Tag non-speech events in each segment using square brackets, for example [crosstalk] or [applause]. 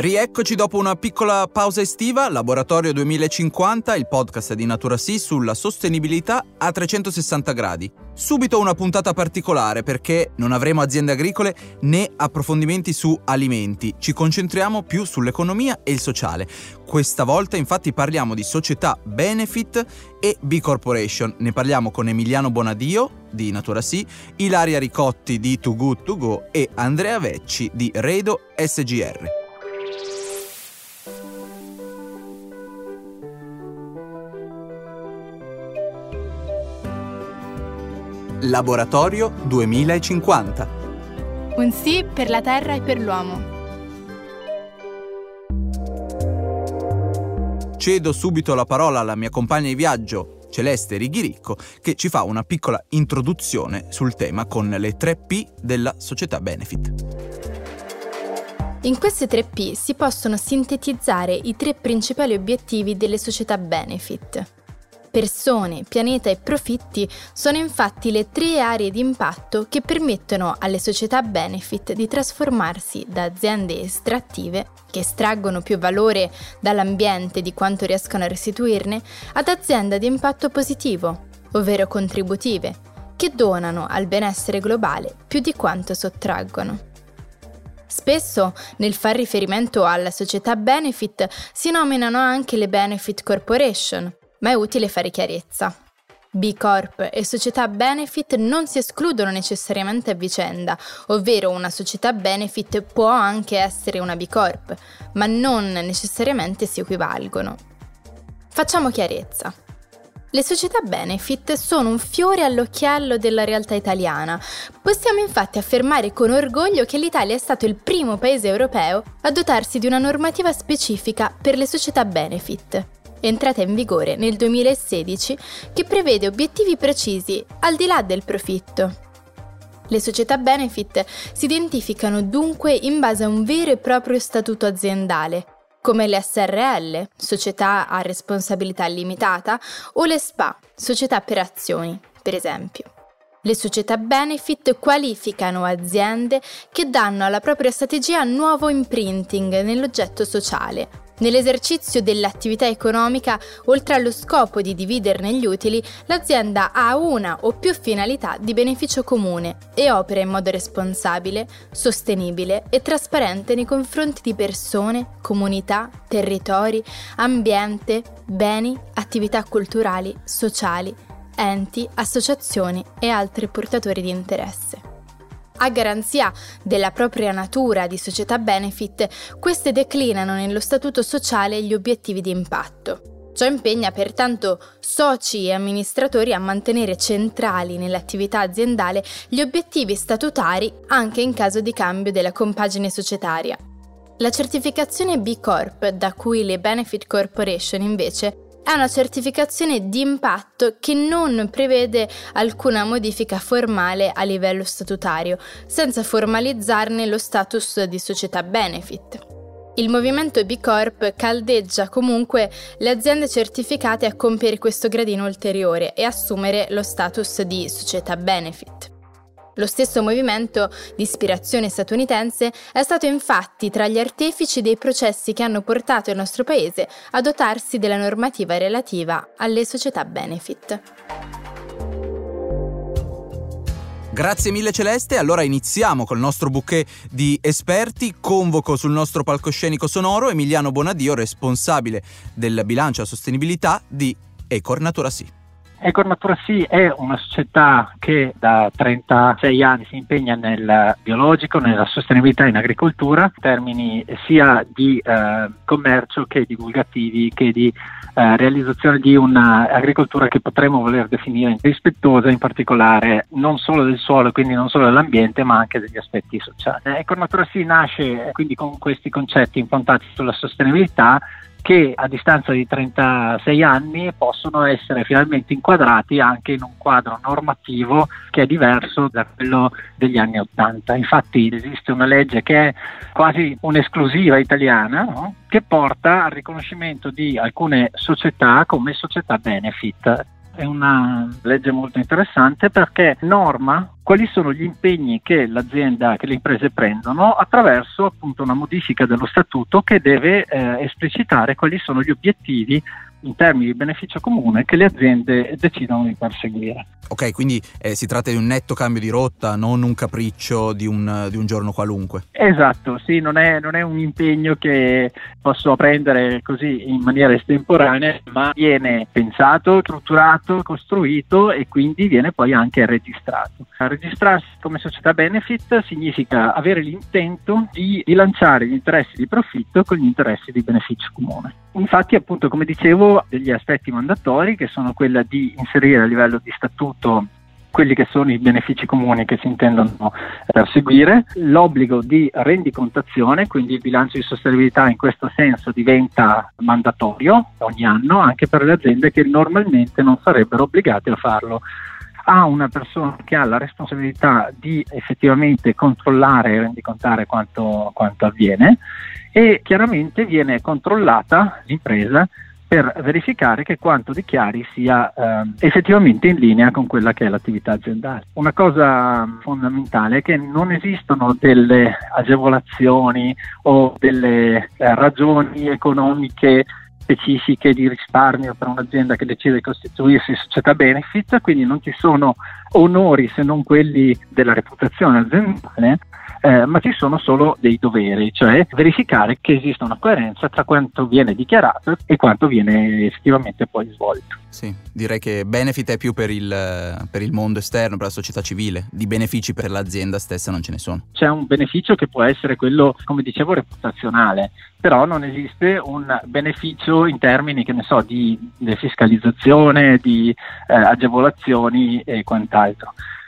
Rieccoci dopo una piccola pausa estiva, Laboratorio 2050, il podcast di Natura Sì sulla sostenibilità a 360 gradi. Subito una puntata particolare perché non avremo aziende agricole né approfondimenti su alimenti, ci concentriamo più sull'economia e il sociale. Questa volta infatti parliamo di società benefit e B Corporation. Ne parliamo con Emiliano Bonadio di Natura Sì, Ilaria Ricotti di Too Good To Go e Andrea Vecci di Redo SGR. Laboratorio 2050. Un sì per la Terra e per l'uomo. Cedo subito la parola alla mia compagna di viaggio, Celeste Righiricco, che ci fa una piccola introduzione sul tema con le 3 P della società Benefit. In queste 3 P si possono sintetizzare i tre principali obiettivi delle società benefit. Persone, pianeta e profitti sono infatti le tre aree di impatto che permettono alle società benefit di trasformarsi da aziende estrattive, che estraggono più valore dall'ambiente di quanto riescono a restituirne, ad aziende di impatto positivo, ovvero contributive, che donano al benessere globale più di quanto sottraggono. Spesso, nel far riferimento alla società benefit, si nominano anche le benefit corporation, ma è utile fare chiarezza. B Corp e società benefit non si escludono necessariamente a vicenda, ovvero una società benefit può anche essere una B Corp, ma non necessariamente si equivalgono. Facciamo chiarezza. Le società benefit sono un fiore all'occhiello della realtà italiana. Possiamo infatti affermare con orgoglio che l'Italia è stato il primo paese europeo a dotarsi di una normativa specifica per le società benefit entrata in vigore nel 2016, che prevede obiettivi precisi al di là del profitto. Le società benefit si identificano dunque in base a un vero e proprio statuto aziendale, come le SRL, società a responsabilità limitata, o le SPA, società per azioni, per esempio. Le società benefit qualificano aziende che danno alla propria strategia nuovo imprinting nell'oggetto sociale, Nell'esercizio dell'attività economica, oltre allo scopo di dividerne gli utili, l'azienda ha una o più finalità di beneficio comune e opera in modo responsabile, sostenibile e trasparente nei confronti di persone, comunità, territori, ambiente, beni, attività culturali, sociali, enti, associazioni e altri portatori di interesse. A garanzia della propria natura di società benefit, queste declinano nello statuto sociale gli obiettivi di impatto. Ciò impegna pertanto soci e amministratori a mantenere centrali nell'attività aziendale gli obiettivi statutari anche in caso di cambio della compagine societaria. La certificazione B Corp, da cui le Benefit Corporation invece è una certificazione di impatto che non prevede alcuna modifica formale a livello statutario, senza formalizzarne lo status di società benefit. Il movimento B Corp caldeggia comunque le aziende certificate a compiere questo gradino ulteriore e assumere lo status di società benefit. Lo stesso movimento di ispirazione statunitense è stato infatti tra gli artefici dei processi che hanno portato il nostro paese a dotarsi della normativa relativa alle società benefit. Grazie mille Celeste, allora iniziamo col nostro bouquet di esperti. Convoco sul nostro palcoscenico sonoro Emiliano Bonadio, responsabile del bilancio a sostenibilità di Ecor Natura Sì. Ecor Natura Sì è una società che da 36 anni si impegna nel biologico, nella sostenibilità in agricoltura, in termini sia di eh, commercio che divulgativi, che di eh, realizzazione di un'agricoltura che potremmo voler definire rispettosa in particolare non solo del suolo, quindi non solo dell'ambiente, ma anche degli aspetti sociali. Ecor Natura Sì nasce quindi con questi concetti improntati sulla sostenibilità che a distanza di 36 anni possono essere finalmente inquadrati anche in un quadro normativo che è diverso da quello degli anni 80. Infatti esiste una legge che è quasi un'esclusiva italiana no? che porta al riconoscimento di alcune società come società benefit è una legge molto interessante perché norma quali sono gli impegni che l'azienda, che le imprese prendono attraverso appunto una modifica dello statuto che deve eh, esplicitare quali sono gli obiettivi in termini di beneficio comune che le aziende decidono di perseguire. Ok, quindi eh, si tratta di un netto cambio di rotta, non un capriccio di un, di un giorno qualunque. Esatto, sì, non è, non è, un impegno che posso prendere così in maniera estemporanea, ma viene pensato, strutturato, costruito e quindi viene poi anche registrato. Registrarsi come società benefit significa avere l'intento di bilanciare gli interessi di profitto con gli interessi di beneficio comune. Infatti, appunto, come dicevo, degli aspetti mandatori che sono quella di inserire a livello di statuto quelli che sono i benefici comuni che si intendono perseguire, l'obbligo di rendicontazione, quindi il bilancio di sostenibilità in questo senso diventa mandatorio ogni anno anche per le aziende che normalmente non sarebbero obbligate a farlo. A una persona che ha la responsabilità di effettivamente controllare e rendicontare quanto, quanto avviene e chiaramente viene controllata l'impresa per verificare che quanto dichiari sia eh, effettivamente in linea con quella che è l'attività aziendale. Una cosa fondamentale è che non esistono delle agevolazioni o delle eh, ragioni economiche specifiche di risparmio per un'azienda che decide di costituirsi società benefit, quindi non ci sono onori se non quelli della reputazione aziendale eh, ma ci sono solo dei doveri, cioè verificare che esista una coerenza tra quanto viene dichiarato e quanto viene effettivamente poi svolto. Sì, direi che benefit è più per il, per il mondo esterno, per la società civile, di benefici per l'azienda stessa non ce ne sono. C'è un beneficio che può essere quello, come dicevo, reputazionale, però non esiste un beneficio in termini, che ne so, di, di fiscalizzazione, di eh, agevolazioni e quant'altro.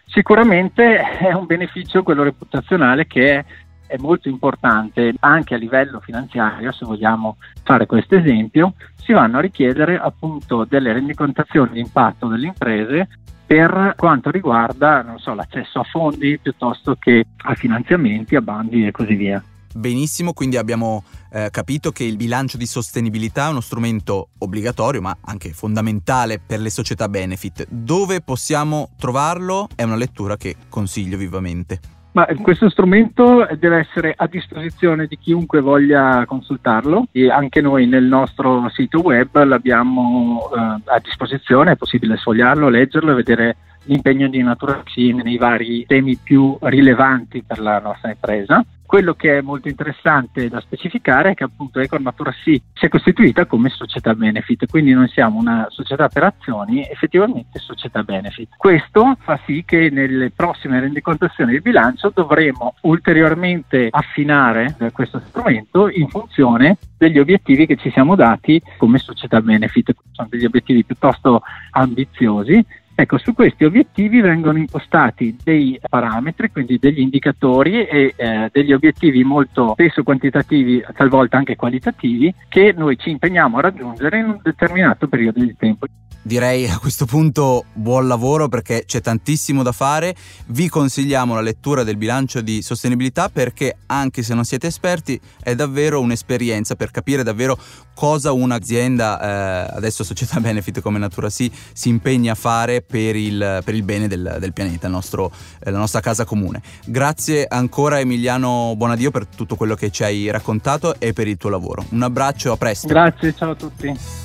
Sicuramente è un beneficio quello reputazionale che è, è molto importante anche a livello finanziario, se vogliamo fare questo esempio, si vanno a richiedere appunto delle rendicontazioni di impatto delle imprese per quanto riguarda so, l'accesso a fondi piuttosto che a finanziamenti, a bandi e così via. Benissimo, quindi abbiamo eh, capito che il bilancio di sostenibilità è uno strumento obbligatorio ma anche fondamentale per le società benefit. Dove possiamo trovarlo? È una lettura che consiglio vivamente. Ma questo strumento deve essere a disposizione di chiunque voglia consultarlo e anche noi nel nostro sito web l'abbiamo eh, a disposizione, è possibile sfogliarlo, leggerlo e vedere l'impegno di Natura Xi nei vari temi più rilevanti per la nostra impresa. Quello che è molto interessante da specificare è che appunto Econ Natura Sì si è costituita come società benefit, quindi non siamo una società per azioni, effettivamente società benefit. Questo fa sì che nelle prossime rendicontazioni del bilancio dovremo ulteriormente affinare questo strumento in funzione degli obiettivi che ci siamo dati come società benefit. Sono degli obiettivi piuttosto ambiziosi Ecco, su questi obiettivi vengono impostati dei parametri, quindi degli indicatori e eh, degli obiettivi molto spesso quantitativi, talvolta anche qualitativi, che noi ci impegniamo a raggiungere in un determinato periodo di tempo. Direi a questo punto buon lavoro perché c'è tantissimo da fare. Vi consigliamo la lettura del bilancio di sostenibilità perché anche se non siete esperti è davvero un'esperienza per capire davvero cosa un'azienda, eh, adesso società benefit come Natura Sì, si impegna a fare per il, per il bene del, del pianeta, nostro, eh, la nostra casa comune. Grazie ancora Emiliano Bonadio per tutto quello che ci hai raccontato e per il tuo lavoro. Un abbraccio, a presto. Grazie, ciao a tutti.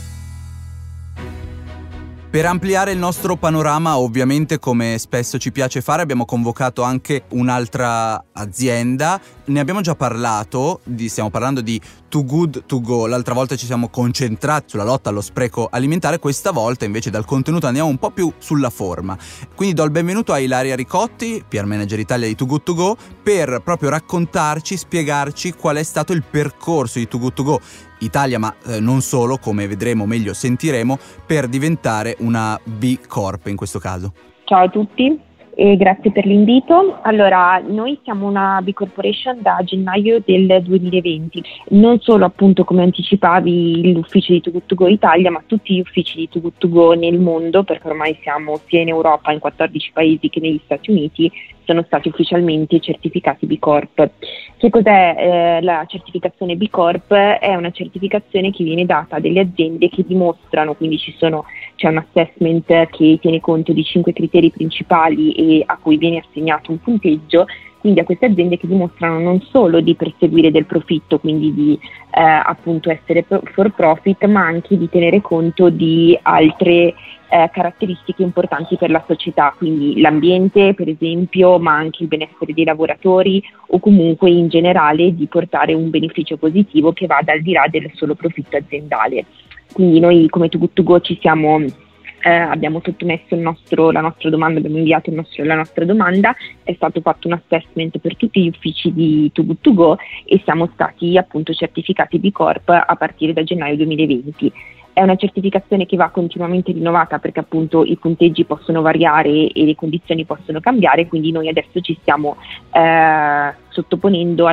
Per ampliare il nostro panorama, ovviamente come spesso ci piace fare, abbiamo convocato anche un'altra azienda. Ne abbiamo già parlato, di, stiamo parlando di Too Good To Go. L'altra volta ci siamo concentrati sulla lotta allo spreco alimentare, questa volta invece dal contenuto andiamo un po' più sulla forma. Quindi do il benvenuto a Ilaria Ricotti, PR Manager Italia di Too Good To Go, per proprio raccontarci, spiegarci qual è stato il percorso di Too Good To Go Italia, ma eh, non solo, come vedremo meglio sentiremo, per diventare una B Corp in questo caso. Ciao a tutti e grazie per l'invito. Allora, noi siamo una B Corporation da gennaio del 2020, non solo appunto come anticipavi l'ufficio di Too Good To Go Italia, ma tutti gli uffici di Too Good To Go nel mondo, perché ormai siamo sia in Europa, in 14 paesi che negli Stati Uniti, sono stati ufficialmente certificati B Corp. Che cos'è eh, la certificazione B Corp? È una certificazione che viene data a delle aziende che dimostrano, quindi ci sono c'è un assessment che tiene conto di cinque criteri principali e a cui viene assegnato un punteggio quindi a queste aziende che dimostrano non solo di perseguire del profitto, quindi di eh, appunto essere for profit, ma anche di tenere conto di altre eh, caratteristiche importanti per la società, quindi l'ambiente per esempio, ma anche il benessere dei lavoratori o comunque in generale di portare un beneficio positivo che vada al di là del solo profitto aziendale. Quindi noi come Too Good ci siamo eh, abbiamo sottomesso nostro, la nostra domanda, abbiamo inviato nostro, la nostra domanda, è stato fatto un assessment per tutti gli uffici di Too Good To Go e siamo stati appunto certificati B Corp a partire da gennaio 2020. È una certificazione che va continuamente rinnovata perché appunto i punteggi possono variare e le condizioni possono cambiare, quindi noi adesso ci stiamo eh, sottoponendo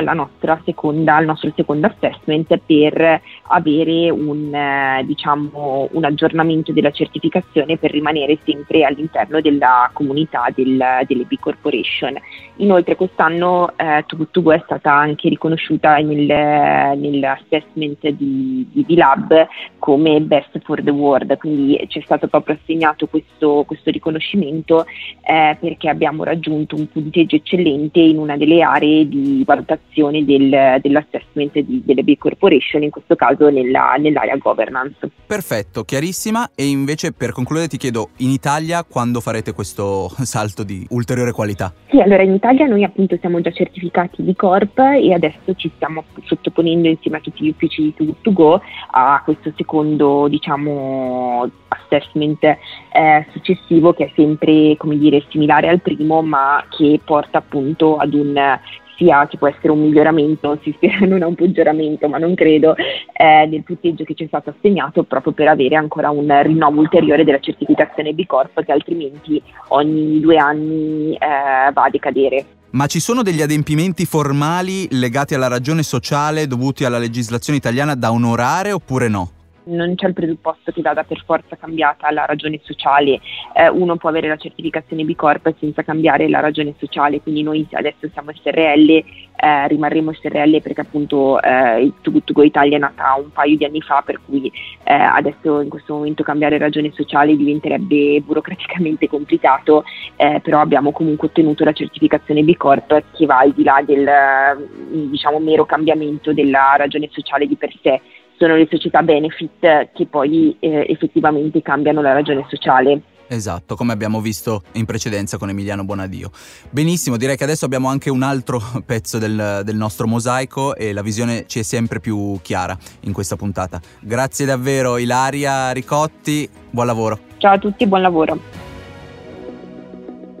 seconda, al nostro secondo assessment per avere un, eh, diciamo, un, aggiornamento della certificazione per rimanere sempre all'interno della comunità del, delle B Corporation. Inoltre quest'anno eh, Tugutugu è stata anche riconosciuta nel, nell'assessment di, di V-Lab come Best for the World, quindi ci è stato proprio assegnato questo, questo riconoscimento eh, perché abbiamo raggiunto un punteggio eccellente in una delle aree di valutazione del, dell'assessment di, delle big corporation, in questo caso nella, nell'area governance. Perfetto, chiarissima. E invece per concludere ti chiedo, in Italia quando farete questo [laughs] salto di ulteriore qualità? Sì, allora in Italia noi appunto siamo già certificati di Corp e adesso ci stiamo sottoponendo insieme a tutti gli uffici di To Go a questo secondo diciamo assessment eh, successivo che è sempre come dire similare al primo ma che porta appunto ad un sia ci può essere un miglioramento, si spera [laughs] non un peggioramento, ma non credo, eh, del punteggio che ci è stato assegnato proprio per avere ancora un rinnovo ulteriore della certificazione B Corp che altrimenti ogni due anni eh, va a decadere. Ma ci sono degli adempimenti formali legati alla ragione sociale dovuti alla legislazione italiana da onorare oppure no? Non c'è il presupposto che vada per forza cambiata la ragione sociale, eh, uno può avere la certificazione B Corp senza cambiare la ragione sociale, quindi noi adesso siamo SRL, eh, rimarremo SRL perché appunto eh, il Go Italia è nata un paio di anni fa, per cui eh, adesso in questo momento cambiare ragione sociale diventerebbe burocraticamente complicato, eh, però abbiamo comunque ottenuto la certificazione B Corp che va al di là del diciamo mero cambiamento della ragione sociale di per sé sono le società benefit che poi eh, effettivamente cambiano la ragione sociale. Esatto, come abbiamo visto in precedenza con Emiliano Bonadio. Benissimo, direi che adesso abbiamo anche un altro [laughs] pezzo del, del, nostro mosaico e la visione ci è sempre più chiara in questa puntata. Grazie davvero Ilaria Ricotti, buon lavoro. Ciao a tutti, buon lavoro.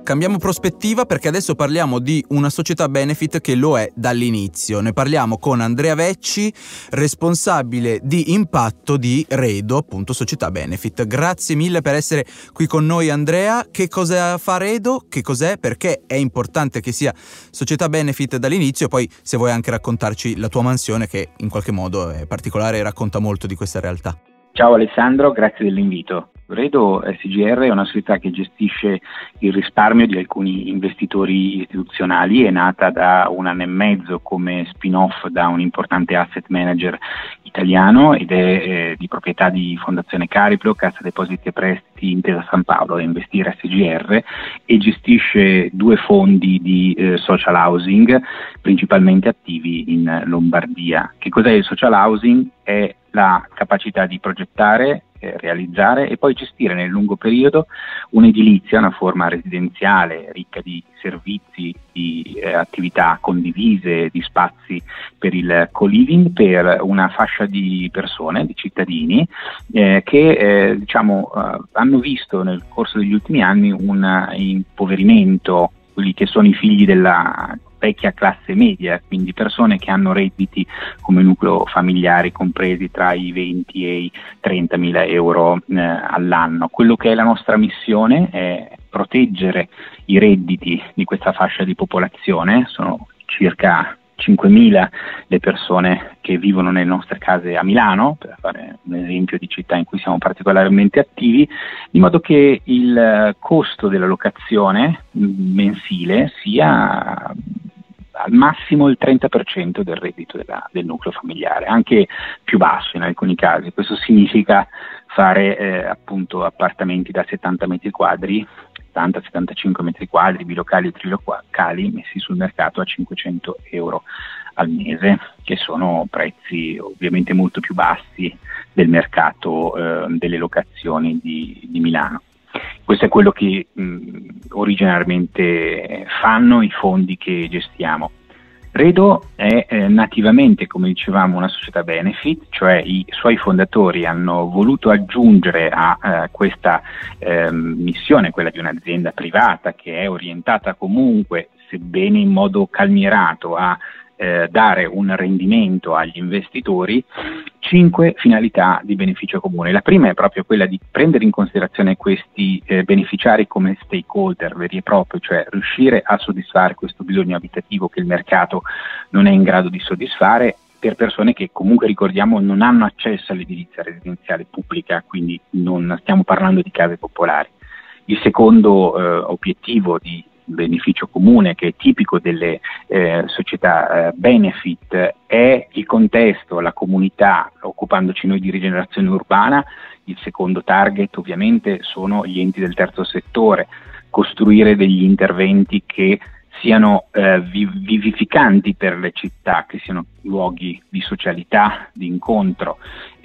Cambiamo prospettiva perché adesso parliamo di una società benefit che lo è dall'inizio. Ne parliamo con Andrea Vecci, responsabile di impatto di Redo, appunto società benefit. Grazie mille per essere qui con noi Andrea. Che cosa fa Redo? Che cos'è? Perché è importante che sia società benefit dall'inizio? Poi se vuoi anche raccontarci la tua mansione che in qualche modo è particolare e racconta molto di questa realtà. Ciao Alessandro, grazie dell'invito. Redo SGR è una società che gestisce il risparmio di alcuni investitori istituzionali, è nata da un anno e mezzo come spin-off da un importante asset manager italiano ed è eh, di proprietà di Fondazione Cariplo, Cassa Depositi e Prestiti Intesa San Paolo Investire SGR e gestisce due fondi di eh, social housing principalmente attivi in Lombardia. Che cos'è il social housing? È la capacità di progettare eh, realizzare e poi gestire nel lungo periodo un'edilizia, una forma residenziale ricca di servizi, di eh, attività condivise, di spazi per il co-living per una fascia di persone, di cittadini eh, che eh, diciamo, eh, hanno visto nel corso degli ultimi anni un impoverimento quelli che sono i figli della vecchia classe media, quindi persone che hanno redditi come nucleo familiare compresi tra i 20 e i 30 mila euro eh, all'anno. Quello che è la nostra missione è proteggere i redditi di questa fascia di popolazione, sono circa 5.000 le persone che vivono nelle nostre case a Milano, per fare un esempio di città in cui siamo particolarmente attivi, di modo che il costo della locazione mensile sia al massimo il 30% del reddito della, del nucleo familiare, anche più basso in alcuni casi. Questo significa fare eh, appunto appartamenti da 70 metri quadri 70-75 metri quadri, bilocali e trilocali messi sul mercato a 500 euro al mese, che sono prezzi ovviamente molto più bassi del mercato eh, delle locazioni di, di, Milano. Questo è quello che mh, originariamente fanno i fondi che gestiamo. Redo è eh, nativamente, come dicevamo, una società benefit, cioè i suoi fondatori hanno voluto aggiungere a eh, questa eh, missione, quella di un'azienda privata che è orientata comunque, sebbene in modo calmierato, a eh, dare un rendimento agli investitori, cinque finalità di beneficio comune. La prima è proprio quella di prendere in considerazione questi eh, beneficiari come stakeholder veri e propri, cioè riuscire a soddisfare questo bisogno abitativo che il mercato non è in grado di soddisfare per persone che comunque ricordiamo non hanno accesso all'edilizia residenziale pubblica, quindi non stiamo parlando di case popolari. Il secondo eh, obiettivo di beneficio comune che è tipico delle eh, società eh, benefit è il contesto, la comunità, occupandoci noi di rigenerazione urbana, il secondo target ovviamente sono gli enti del terzo settore, costruire degli interventi che siano eh, vivificanti per le città, che siano luoghi di socialità, di incontro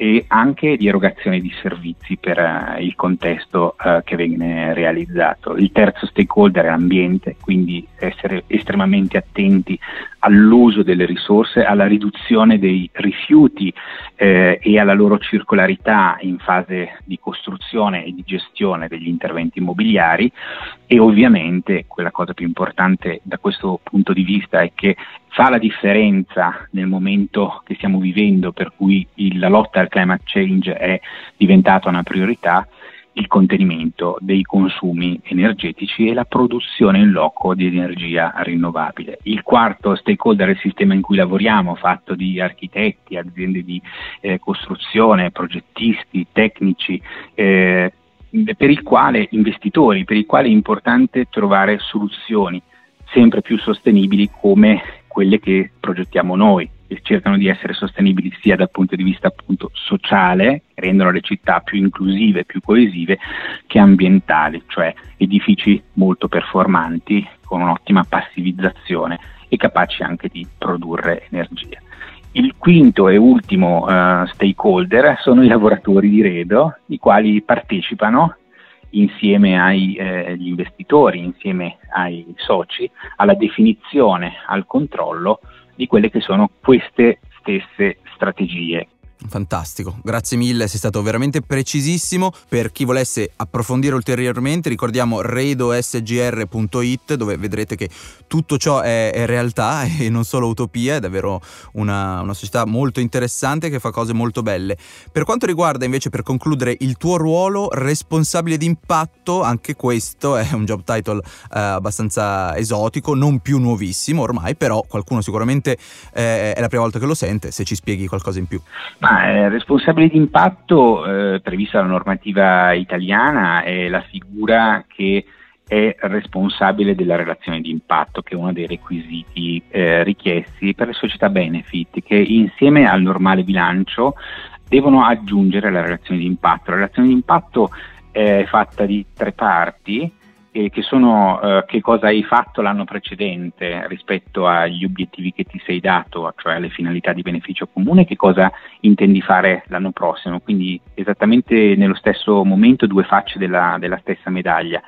e anche di erogazione di servizi per uh, il contesto uh, che viene realizzato. Il terzo stakeholder è l'ambiente, quindi essere estremamente attenti all'uso delle risorse, alla riduzione dei rifiuti eh, e alla loro circolarità in fase di costruzione e di gestione degli interventi immobiliari e ovviamente quella cosa più importante da questo punto di vista è che fa la differenza nel momento che stiamo vivendo, per cui il, la lotta al climate change è diventata una priorità, il contenimento dei consumi energetici e la produzione in loco di energia rinnovabile. Il quarto stakeholder è il sistema in cui lavoriamo, fatto di architetti, aziende di eh, costruzione, progettisti, tecnici, eh, per il quale investitori, per il quale è importante trovare soluzioni sempre più sostenibili come quelle che progettiamo noi, che cercano di essere sostenibili sia dal punto di vista appunto sociale, rendono le città più inclusive, più coesive, che ambientali, cioè edifici molto performanti, con un'ottima passivizzazione e capaci anche di produrre energia. Il quinto e ultimo uh, stakeholder sono i lavoratori di Redo, i quali partecipano insieme agli eh, investitori, insieme ai soci, alla definizione, al controllo di quelle che sono queste stesse strategie Fantastico, grazie mille, sei stato veramente precisissimo. Per chi volesse approfondire ulteriormente, ricordiamo redosgr.it dove vedrete che tutto ciò è, è realtà [laughs] e non solo utopia, è davvero una, una, società molto interessante che fa cose molto belle. Per quanto riguarda invece, per concludere, il tuo ruolo responsabile d'impatto, anche questo è un job title eh, abbastanza esotico, non più nuovissimo ormai, però qualcuno sicuramente eh, è la prima volta che lo sente, se ci spieghi qualcosa in più. Ma ma eh, responsabile di impatto, eh, prevista dalla normativa italiana, è la figura che è responsabile della relazione di impatto, che è uno dei requisiti eh, richiesti per le società benefit, che insieme al normale bilancio devono aggiungere la relazione di impatto. La relazione di impatto è fatta di tre parti eh, che sono eh, che cosa hai fatto l'anno precedente rispetto agli obiettivi che ti sei dato, cioè alle finalità di beneficio comune, che cosa intendi fare l'anno prossimo. Quindi esattamente nello stesso momento due facce della, della stessa medaglia.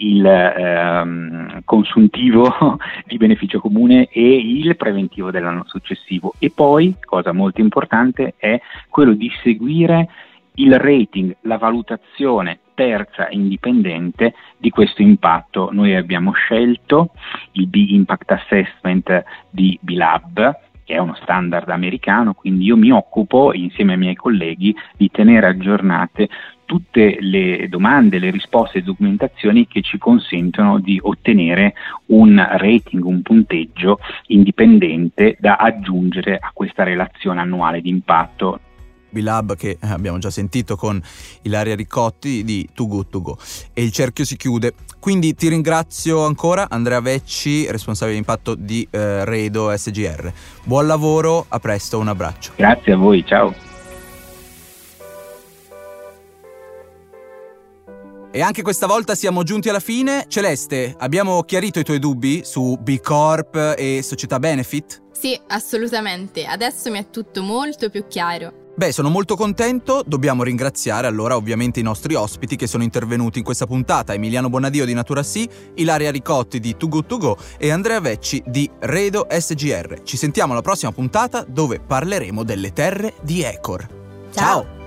Il ehm, consuntivo [laughs] di beneficio comune e il preventivo dell'anno successivo. E poi, cosa molto importante, è quello di seguire il rating, la valutazione terza indipendente di questo impatto. Noi abbiamo scelto il B-Impact Assessment di B-Lab, che è uno standard americano, quindi io mi occupo insieme ai miei colleghi di tenere aggiornate tutte le domande, le risposte e documentazioni che ci consentono di ottenere un rating, un punteggio indipendente da aggiungere a questa relazione annuale di impatto B-Lab che eh, abbiamo già sentito con Ilaria Ricotti di Too Good To Go e il cerchio si chiude. Quindi ti ringrazio ancora Andrea Vecci, responsabile di impatto di eh, Redo SGR. Buon lavoro, a presto, un abbraccio. Grazie a voi, ciao. E anche questa volta siamo giunti alla fine. Celeste, abbiamo chiarito i tuoi dubbi su B Corp e società benefit? Sì, assolutamente. Adesso mi è tutto molto più chiaro. Beh, sono molto contento. Dobbiamo ringraziare allora ovviamente i nostri ospiti che sono intervenuti in questa puntata: Emiliano Bonadio di Natura Sì, Ilaria Ricotti di Too Good To Go e Andrea Vecci di Redo SGR. Ci sentiamo alla prossima puntata dove parleremo delle terre di Ecor. Ciao. Ciao.